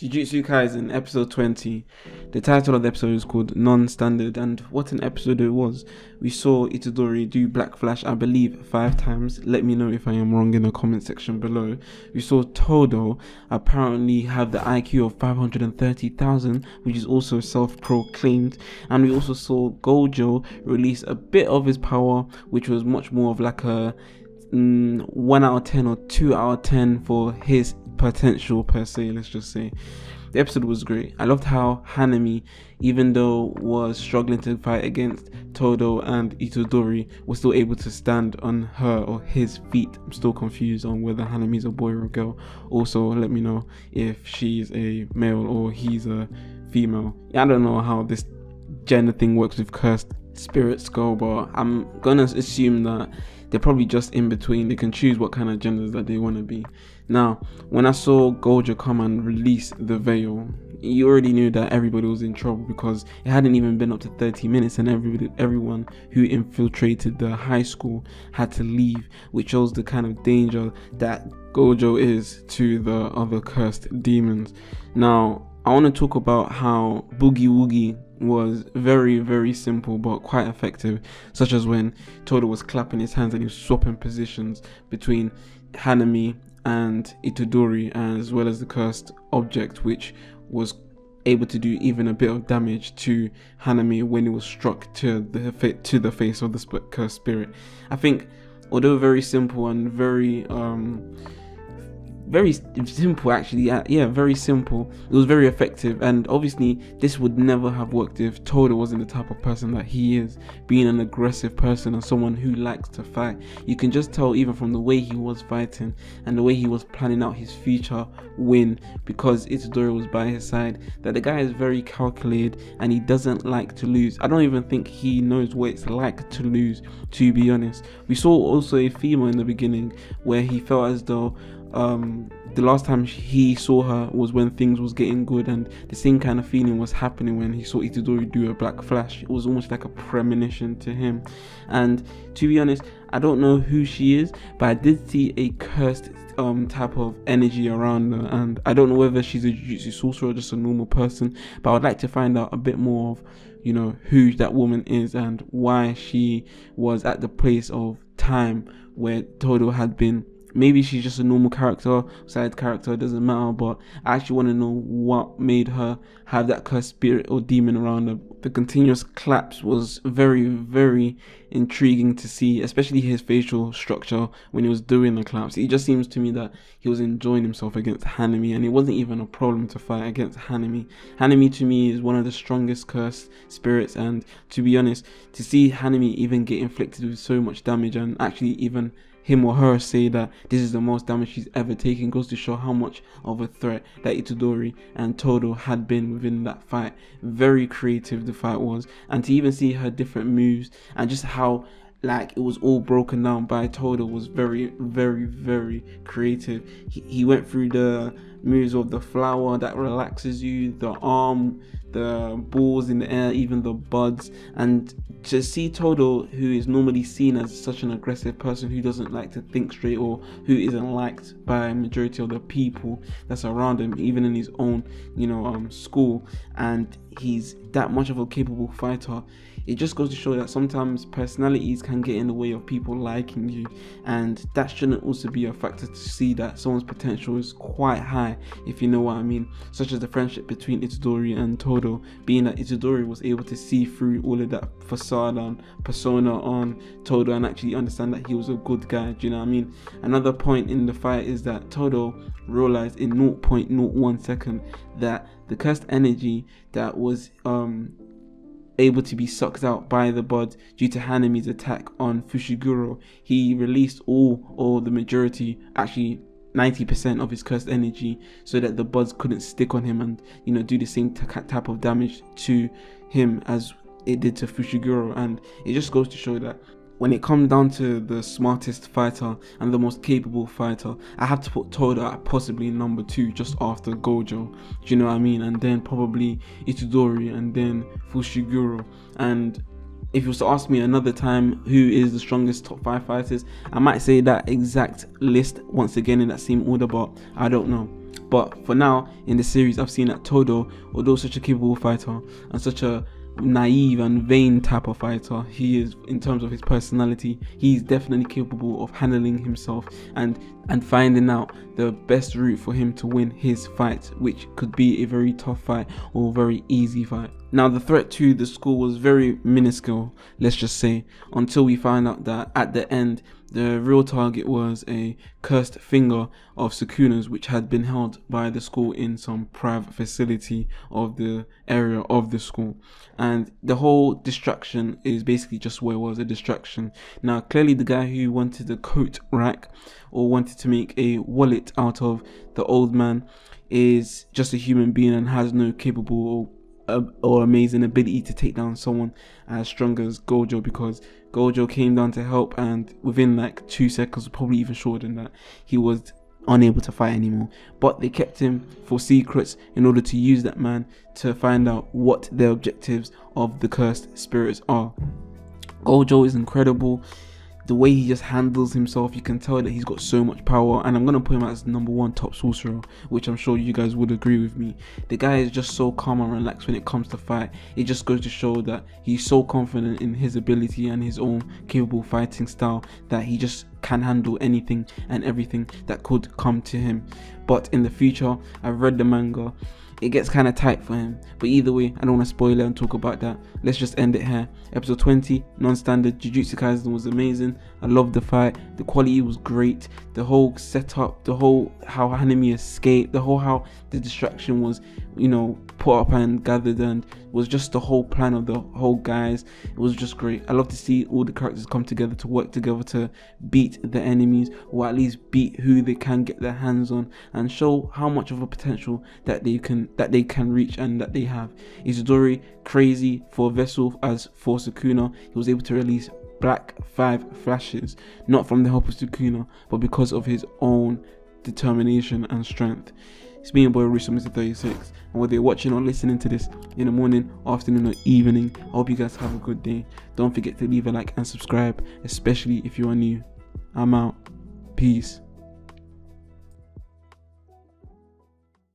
Jujutsu Kaisen episode 20. The title of the episode is called Non-Standard and what an episode it was. We saw Itadori do Black Flash I believe five times. Let me know if I am wrong in the comment section below. We saw Todo apparently have the IQ of 530,000 which is also self-proclaimed and we also saw Gojo release a bit of his power which was much more of like a mm, 1 out of 10 or 2 out of 10 for his potential per se let's just say. The episode was great. I loved how hanami even though was struggling to fight against todo and itadori was still able to stand on her or his feet. I'm still confused on whether hanami's a boy or a girl. Also let me know if she's a male or he's a female. I don't know how this gender thing works with cursed spirits go but i'm gonna assume that they're probably just in between. They can choose what kind of genders that they want to be. Now, when I saw Gojo come and release the veil, you already knew that everybody was in trouble because it hadn't even been up to 30 minutes and everybody, everyone who infiltrated the high school had to leave, which shows the kind of danger that Gojo is to the other cursed demons. Now, I want to talk about how Boogie Woogie was very, very simple but quite effective, such as when Todo was clapping his hands and he was swapping positions between Hanami and Itadori, as well as the cursed object, which was able to do even a bit of damage to Hanami when it was struck to the to the face of the cursed spirit. I think, although very simple and very um, very simple actually yeah, very simple. It was very effective and obviously this would never have worked if Todo wasn't the type of person that he is. Being an aggressive person and someone who likes to fight you can just tell even from the way he was fighting and the way he was planning out his future win because Itadori was by his side that the guy is very calculated and he doesn't like to lose. I don't even think he knows what it's like to lose to be honest. We saw also a female in the beginning where he felt as though um, the last time he saw her was when things was getting good and the same kind of feeling was happening when he saw Itadori do a black flash. It was almost like a premonition to him. And to be honest I don't know who she is but I did see a cursed um, type of energy around her. And I don't know whether she's a jujutsu sorcerer or just a normal person but I would like to find out a bit more of you know who that woman is and why she was at the place of time where Todo had been maybe she's just a normal character, side character, doesn't matter. But I actually want to know what made her have that cursed spirit or demon around her. The continuous claps was very, very intriguing to see, especially his facial structure when he was doing the claps. It just seems to me that he was enjoying himself against Hanami, and it wasn't even a problem to fight against Hanami. Hanami to me is one of the strongest cursed spirits, and to be honest, to see Hanami even get inflicted with so much damage and actually even him or her say that this is the most damage she's ever taken goes to show how much of a threat that Itadori and Todo had been within that fight. Very creative the fight was, and to even see her different moves and just how like it was all broken down by Todo was very, very, very creative. He, he went through the moves of the flower that relaxes you, the arm, the balls in the air, even the buds, and to see Todo, who is normally seen as such an aggressive person who doesn't like to think straight or who isn't liked by majority of the people that's around him, even in his own, you know, um, school, and he's that much of a capable fighter. It just goes to show that sometimes personalities can get in the way of people liking you. And that shouldn't also be a factor to see that someone's potential is quite high if you know what i mean. Such as the friendship between itadori and todo being that itadori was able to see through all of that facade and persona on todo and actually understand that he was a good guy do you know what i mean? Another point in the fight is that todo realized in 0.01 second that the cursed energy that was um able to be sucked out by the bud due to Hanami's attack on Fushiguro, he released all or the majority, actually 90% of his cursed energy so that the buds couldn't stick on him and you know do the same type of damage to him as it did to Fushiguro and it just goes to show that when it comes down to the smartest fighter and the most capable fighter, I have to put Todo at possibly number two just after Gojo. Do you know what I mean? And then probably Itadori and then Fushiguro. And if you was to ask me another time who is the strongest top five fighters, I might say that exact list once again in that same order, but I don't know. But for now, in the series, I've seen that Todo, although such a capable fighter and such a naive and vain type of fighter he is in terms of his personality he's definitely capable of handling himself and and finding out the best route for him to win his fight which could be a very tough fight or a very easy fight now the threat to the school was very minuscule let's just say until we find out that at the end the real target was a cursed finger of Sukuna's, which had been held by the school in some private facility of the area of the school. And the whole distraction is basically just where it was a distraction. Now, clearly, the guy who wanted the coat rack or wanted to make a wallet out of the old man is just a human being and has no capable or amazing ability to take down someone as strong as Gojo because Gojo came down to help and within like two seconds, probably even shorter than that, he was unable to fight anymore. But they kept him for secrets in order to use that man to find out what the objectives of the cursed spirits are. Gojo is incredible the way he just handles himself, you can tell that he's got so much power. And I'm gonna put him as number one top sorcerer, which I'm sure you guys would agree with me. The guy is just so calm and relaxed when it comes to fight. It just goes to show that he's so confident in his ability and his own capable fighting style that he just can handle anything and everything that could come to him. But in the future, I've read the manga it gets kind of tight for him. But either way, I don't want to spoil it and talk about that. Let's just end it here. Episode 20, non-standard. Jujutsu Kaisen was amazing. I loved the fight. The quality was great. The whole setup, the whole how Hanami escaped, the whole how the distraction was, you know, put up and gathered and was just the whole plan of the whole guys. It was just great. I love to see all the characters come together to work together to beat the enemies or at least beat who they can get their hands on and show how much of a potential that they can that they can reach and that they have. Itadori crazy for Vessel as for Sukuna. He was able to release black five flashes, not from the help of Sukuna, but because of his own determination and strength. It's me and boy Russo Mr. 36. And whether you're watching or listening to this in the morning, afternoon, or evening, I hope you guys have a good day. Don't forget to leave a like and subscribe, especially if you are new. I'm out. Peace.